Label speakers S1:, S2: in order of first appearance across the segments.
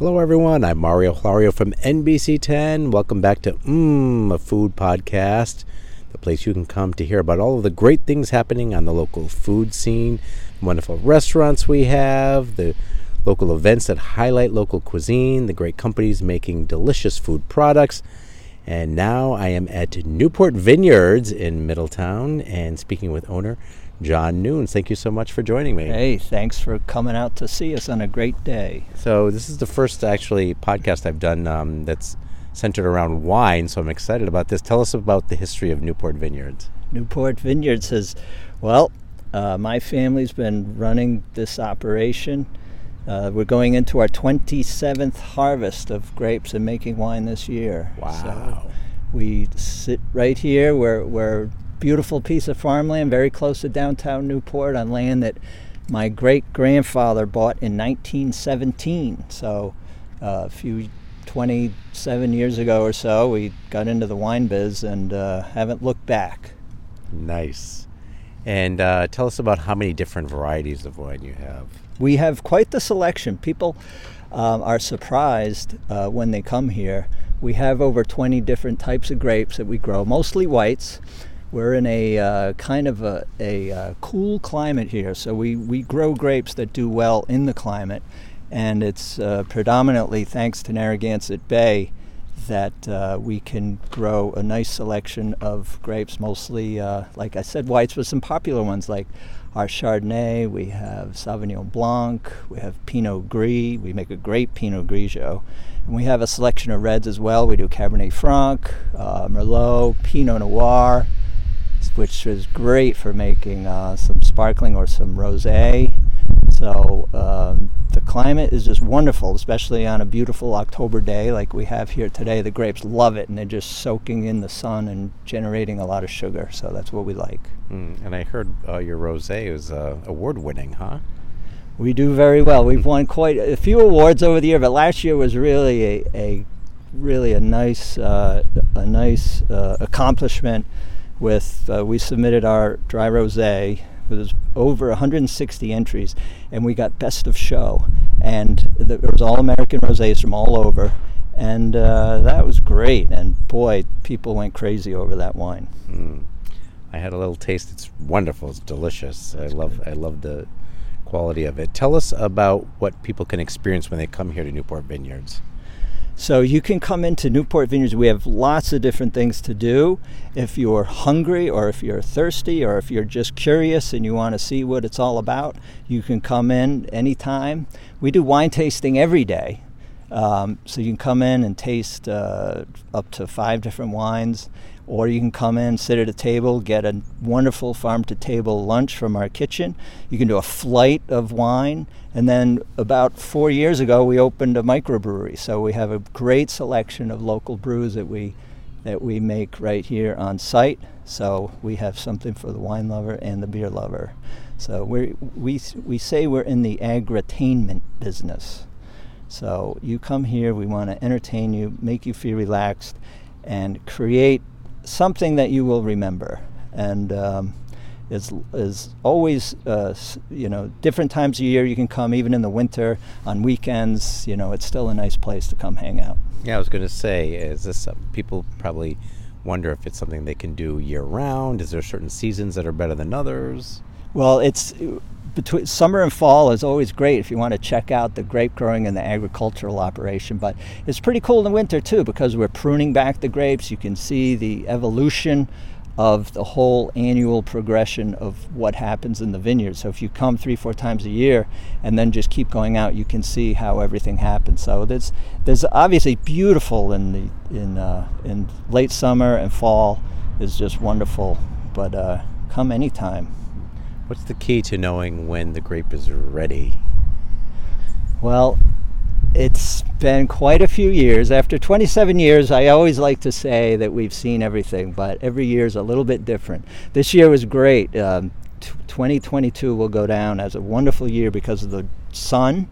S1: Hello, everyone. I'm Mario Florio from NBC10. Welcome back to Mmm, a food podcast, the place you can come to hear about all of the great things happening on the local food scene, wonderful restaurants we have, the local events that highlight local cuisine, the great companies making delicious food products. And now I am at Newport Vineyards in Middletown and speaking with owner John Nunes. Thank you so much for joining me.
S2: Hey, thanks for coming out to see us on a great day.
S1: So, this is the first actually podcast I've done um, that's centered around wine, so I'm excited about this. Tell us about the history of Newport Vineyards.
S2: Newport Vineyards has, well, uh, my family's been running this operation. Uh, we're going into our 27th harvest of grapes and making wine this year.
S1: Wow.
S2: So we sit right here. We're, we're beautiful piece of farmland very close to downtown Newport on land that my great grandfather bought in 1917. So uh, a few 27 years ago or so, we got into the wine biz and uh, haven't looked back.
S1: Nice. And uh, tell us about how many different varieties of wine you have.
S2: We have quite the selection. People um, are surprised uh, when they come here. We have over 20 different types of grapes that we grow, mostly whites. We're in a uh, kind of a, a uh, cool climate here, so we, we grow grapes that do well in the climate. And it's uh, predominantly thanks to Narragansett Bay that uh, we can grow a nice selection of grapes, mostly, uh, like I said, whites, but some popular ones like our Chardonnay, we have Sauvignon Blanc, we have Pinot Gris, we make a great Pinot Grigio. And we have a selection of reds as well. We do Cabernet Franc, uh, Merlot, Pinot Noir, which is great for making uh, some sparkling or some rosé. So um, the climate is just wonderful, especially on a beautiful October day like we have here today. The grapes love it, and they're just soaking in the sun and generating a lot of sugar. So that's what we like.
S1: Mm, and I heard uh, your rosé is uh, award-winning, huh?
S2: We do very well. We've won quite a few awards over the year, but last year was really a, a really a nice uh, a nice uh, accomplishment. With uh, we submitted our dry rosé was over 160 entries, and we got best of show. And it was all American rosés from all over, and uh, that was great. And boy, people went crazy over that wine.
S1: Mm. I had a little taste. It's wonderful. It's delicious. That's I love. Good. I love the quality of it. Tell us about what people can experience when they come here to Newport Vineyards.
S2: So you can come into Newport Vineyards. We have lots of different things to do. If you're hungry or if you're thirsty or if you're just curious and you want to see what it's all about, you can come in anytime. We do wine tasting every day. Um, so you can come in and taste uh, up to five different wines or you can come in, sit at a table, get a wonderful farm to table lunch from our kitchen. You can do a flight of wine. And then about four years ago, we opened a microbrewery. So we have a great selection of local brews that we that we make right here on site. So we have something for the wine lover and the beer lover. So we we we say we're in the agritainment business. So you come here, we want to entertain you, make you feel relaxed, and create something that you will remember. And um, is is always uh, you know different times of year you can come even in the winter on weekends you know it's still a nice place to come hang out
S1: yeah i was going to say is this uh, people probably wonder if it's something they can do year round is there certain seasons that are better than others
S2: well it's between summer and fall is always great if you want to check out the grape growing and the agricultural operation. But it's pretty cool in the winter too because we're pruning back the grapes. You can see the evolution of the whole annual progression of what happens in the vineyard. So if you come three, four times a year and then just keep going out, you can see how everything happens. So there's there's obviously beautiful in the in uh, in late summer and fall is just wonderful. But uh, come anytime.
S1: What's the key to knowing when the grape is ready?
S2: Well, it's been quite a few years. After 27 years, I always like to say that we've seen everything, but every year is a little bit different. This year was great. Um, t- 2022 will go down as a wonderful year because of the sun,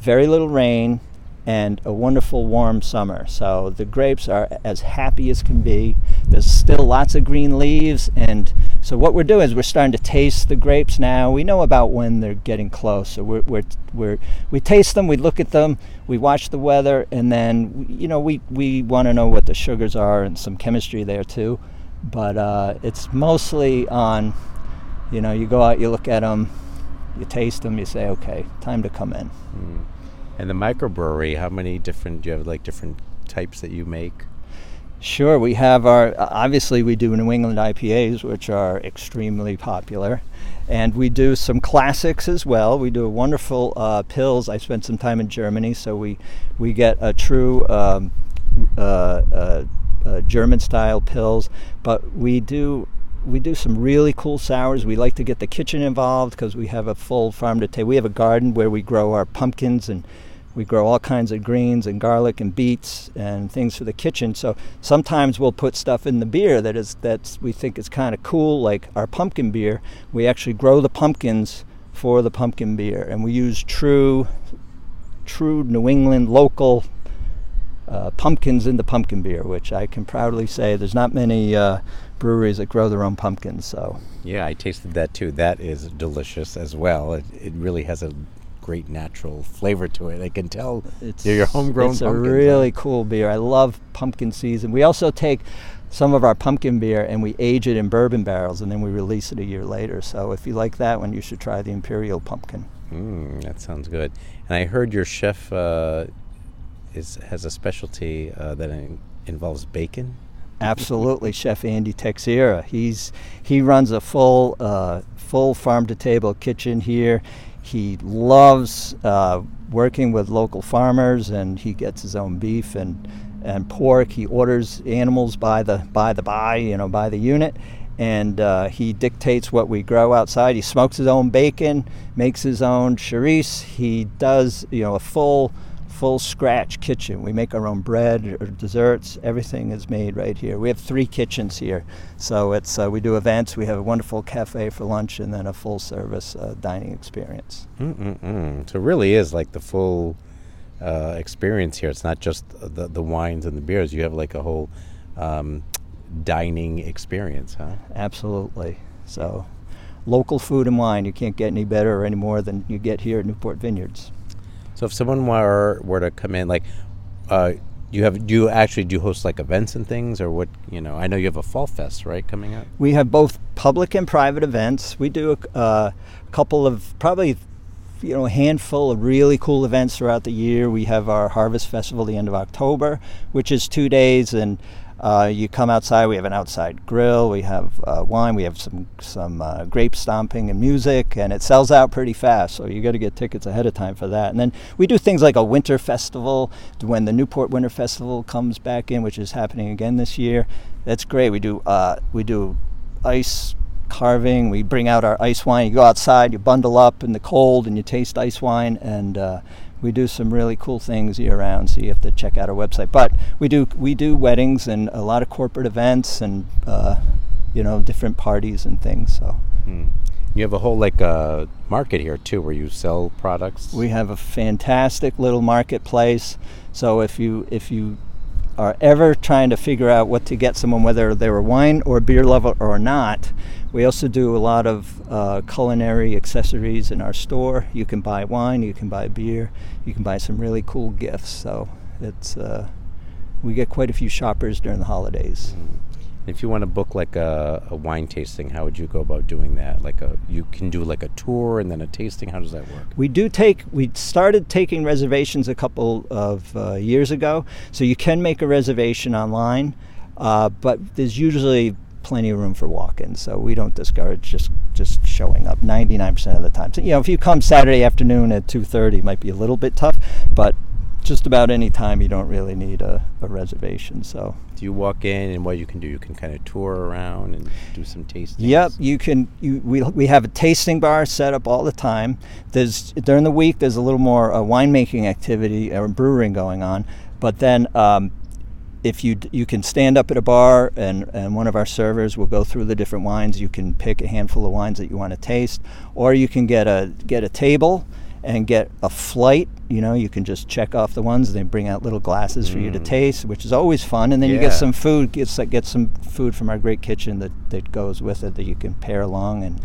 S2: very little rain, and a wonderful warm summer. So the grapes are as happy as can be. There's still lots of green leaves, and so what we're doing is we're starting to taste the grapes now. We know about when they're getting close, so we're, we're, we're we taste them, we look at them, we watch the weather, and then you know we we want to know what the sugars are and some chemistry there too. But uh, it's mostly on, you know, you go out, you look at them, you taste them, you say, okay, time to come in.
S1: Mm. And the microbrewery, how many different do you have like different types that you make?
S2: Sure, we have our obviously we do New England IPAs, which are extremely popular, and we do some classics as well. We do a wonderful uh, Pils. I spent some time in Germany, so we we get a true um, uh, uh, uh German style Pils, but we do we do some really cool sours. We like to get the kitchen involved because we have a full farm to table. We have a garden where we grow our pumpkins and we grow all kinds of greens and garlic and beets and things for the kitchen. So sometimes we'll put stuff in the beer that is that we think is kind of cool, like our pumpkin beer. We actually grow the pumpkins for the pumpkin beer, and we use true, true New England local uh, pumpkins in the pumpkin beer, which I can proudly say there's not many uh, breweries that grow their own pumpkins. So
S1: yeah, I tasted that too. That is delicious as well. It, it really has a great natural flavor to it. I can tell it's your homegrown.
S2: It's a really cool beer. I love pumpkin season. We also take some of our pumpkin beer and we age it in bourbon barrels and then we release it a year later. So if you like that one, you should try the Imperial Pumpkin.
S1: Mm, that sounds good. And I heard your chef uh, is has a specialty uh, that involves bacon.
S2: Absolutely, Chef Andy Teixeira. He's he runs a full uh, full farm to table kitchen here. He loves uh, working with local farmers, and he gets his own beef and and pork. He orders animals by the by the by, you know, by the unit, and uh, he dictates what we grow outside. He smokes his own bacon, makes his own charisse. He does, you know, a full full scratch kitchen. We make our own bread or desserts. Everything is made right here. We have three kitchens here, so it's uh, we do events. We have a wonderful cafe for lunch, and then a full service uh, dining experience.
S1: Mm-mm-mm. So it really is like the full uh, experience here. It's not just the the wines and the beers. You have like a whole um, dining experience, huh?
S2: Absolutely. So local food and wine. You can't get any better or any more than you get here at Newport Vineyards.
S1: So if someone were were to come in, like, uh, you have do you actually do host like events and things, or what? You know, I know you have a fall fest right coming up.
S2: We have both public and private events. We do a uh, couple of probably you know a handful of really cool events throughout the year. We have our Harvest Festival the end of October, which is two days, and uh, you come outside. We have an outside grill. We have uh, wine. We have some some uh, grape stomping and music, and it sells out pretty fast. So you got to get tickets ahead of time for that. And then we do things like a winter festival when the Newport Winter Festival comes back in, which is happening again this year. That's great. We do uh, we do ice carving. We bring out our ice wine. You go outside, you bundle up in the cold, and you taste ice wine. And uh, we do some really cool things year round, so you have to check out our website. But we do we do weddings and a lot of corporate events and uh, you know different parties and things. So.
S1: Hmm. You have a whole like uh, market here too, where you sell products.
S2: We have a fantastic little marketplace. So if you if you are ever trying to figure out what to get someone, whether they were wine or beer lover or not, we also do a lot of uh, culinary accessories in our store. You can buy wine, you can buy beer, you can buy some really cool gifts. So it's uh, we get quite a few shoppers during the holidays. Mm.
S1: If you want to book like a, a, wine tasting, how would you go about doing that? Like a you can do like a tour and then a tasting. How does that work?
S2: We do take. We started taking reservations a couple of uh, years ago, so you can make a reservation online, uh, but there's usually plenty of room for walk-ins, so we don't discourage just just showing up 99% of the time. So, you know, if you come Saturday afternoon at 2:30, it might be a little bit tough, but just about any time you don't really need a, a reservation. So
S1: Do you walk in and what you can do? You can kind of tour around and do some tasting.
S2: Yep, you can. You, we, we have a tasting bar set up all the time. There's during the week there's a little more uh, winemaking activity or brewing going on, but then um, if you you can stand up at a bar and, and one of our servers will go through the different wines. You can pick a handful of wines that you want to taste, or you can get a get a table and get a flight. You know, you can just check off the ones. They bring out little glasses for you to taste, which is always fun. And then you get some food. Get get some food from our great kitchen that, that goes with it that you can pair along. And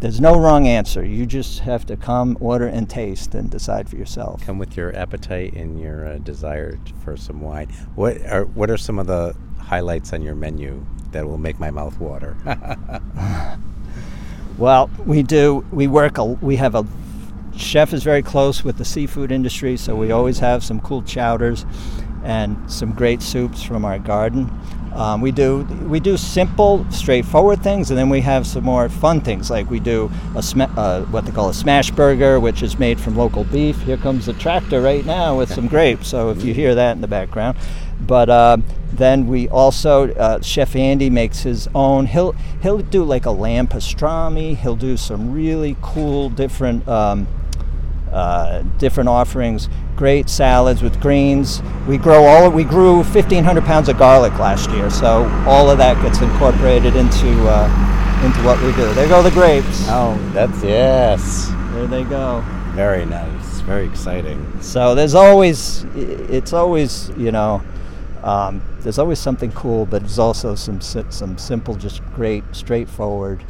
S2: there's no wrong answer. You just have to come, order, and taste, and decide for yourself.
S1: Come with your appetite and your uh, desire for some wine. What are what are some of the highlights on your menu that will make my mouth water?
S2: Well, we do. We work. A, we have a chef is very close with the seafood industry, so we always have some cool chowders and some great soups from our garden. Um, we do we do simple, straightforward things, and then we have some more fun things. Like we do a sma- uh, what they call a smash burger, which is made from local beef. Here comes the tractor right now with some grapes. So if you hear that in the background, but um, then we also uh, Chef Andy makes his own. He'll he'll do like a lamb pastrami. He'll do some really cool different. Um, uh, different offerings, great salads with greens. We grow all. We grew 1,500 pounds of garlic last year, so all of that gets incorporated into uh, into what we do. There go the grapes.
S1: oh, that's yes.
S2: There they go.
S1: Very nice. Very exciting.
S2: So there's always, it's always, you know, um, there's always something cool, but there's also some some simple, just great, straightforward,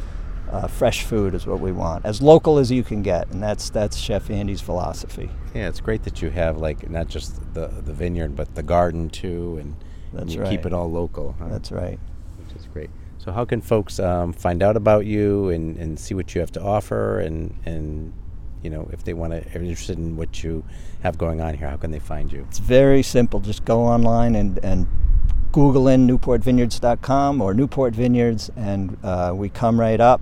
S2: uh, fresh food is what we want, as local as you can get, and that's that's Chef Andy's philosophy.
S1: Yeah, it's great that you have like not just the the vineyard, but the garden too, and, and you
S2: right.
S1: keep it all local. huh?
S2: That's right.
S1: which is great. So, how can folks um, find out about you and, and see what you have to offer, and and you know if they want to are interested in what you have going on here, how can they find you?
S2: It's very simple. Just go online and, and Google in newportvineyards.com or Newport Vineyards, and uh, we come right up.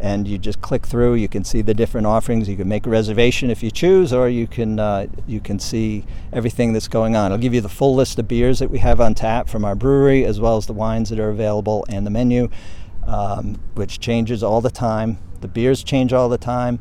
S2: And you just click through. You can see the different offerings. You can make a reservation if you choose, or you can uh, you can see everything that's going on. I'll give you the full list of beers that we have on tap from our brewery, as well as the wines that are available and the menu, um, which changes all the time. The beers change all the time.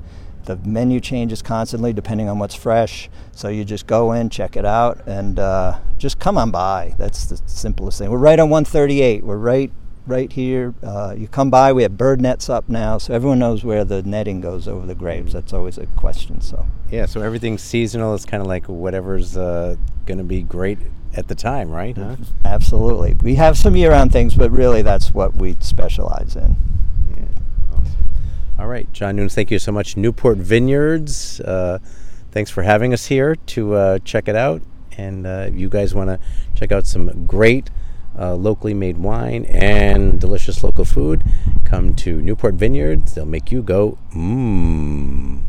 S2: The menu changes constantly depending on what's fresh. So you just go in, check it out, and uh, just come on by. That's the simplest thing. We're right on 138. We're right right here. Uh, you come by. We have bird nets up now, so everyone knows where the netting goes over the graves. That's always a question. So
S1: Yeah, so everything's seasonal. It's kind of like whatever's uh, going to be great at the time, right? Huh?
S2: absolutely, we have some year-round things, but really that's what we specialize in.
S1: All right, John Nunes, thank you so much. Newport Vineyards, uh, thanks for having us here to uh, check it out. And uh, if you guys want to check out some great uh, locally made wine and delicious local food, come to Newport Vineyards. They'll make you go, mmm.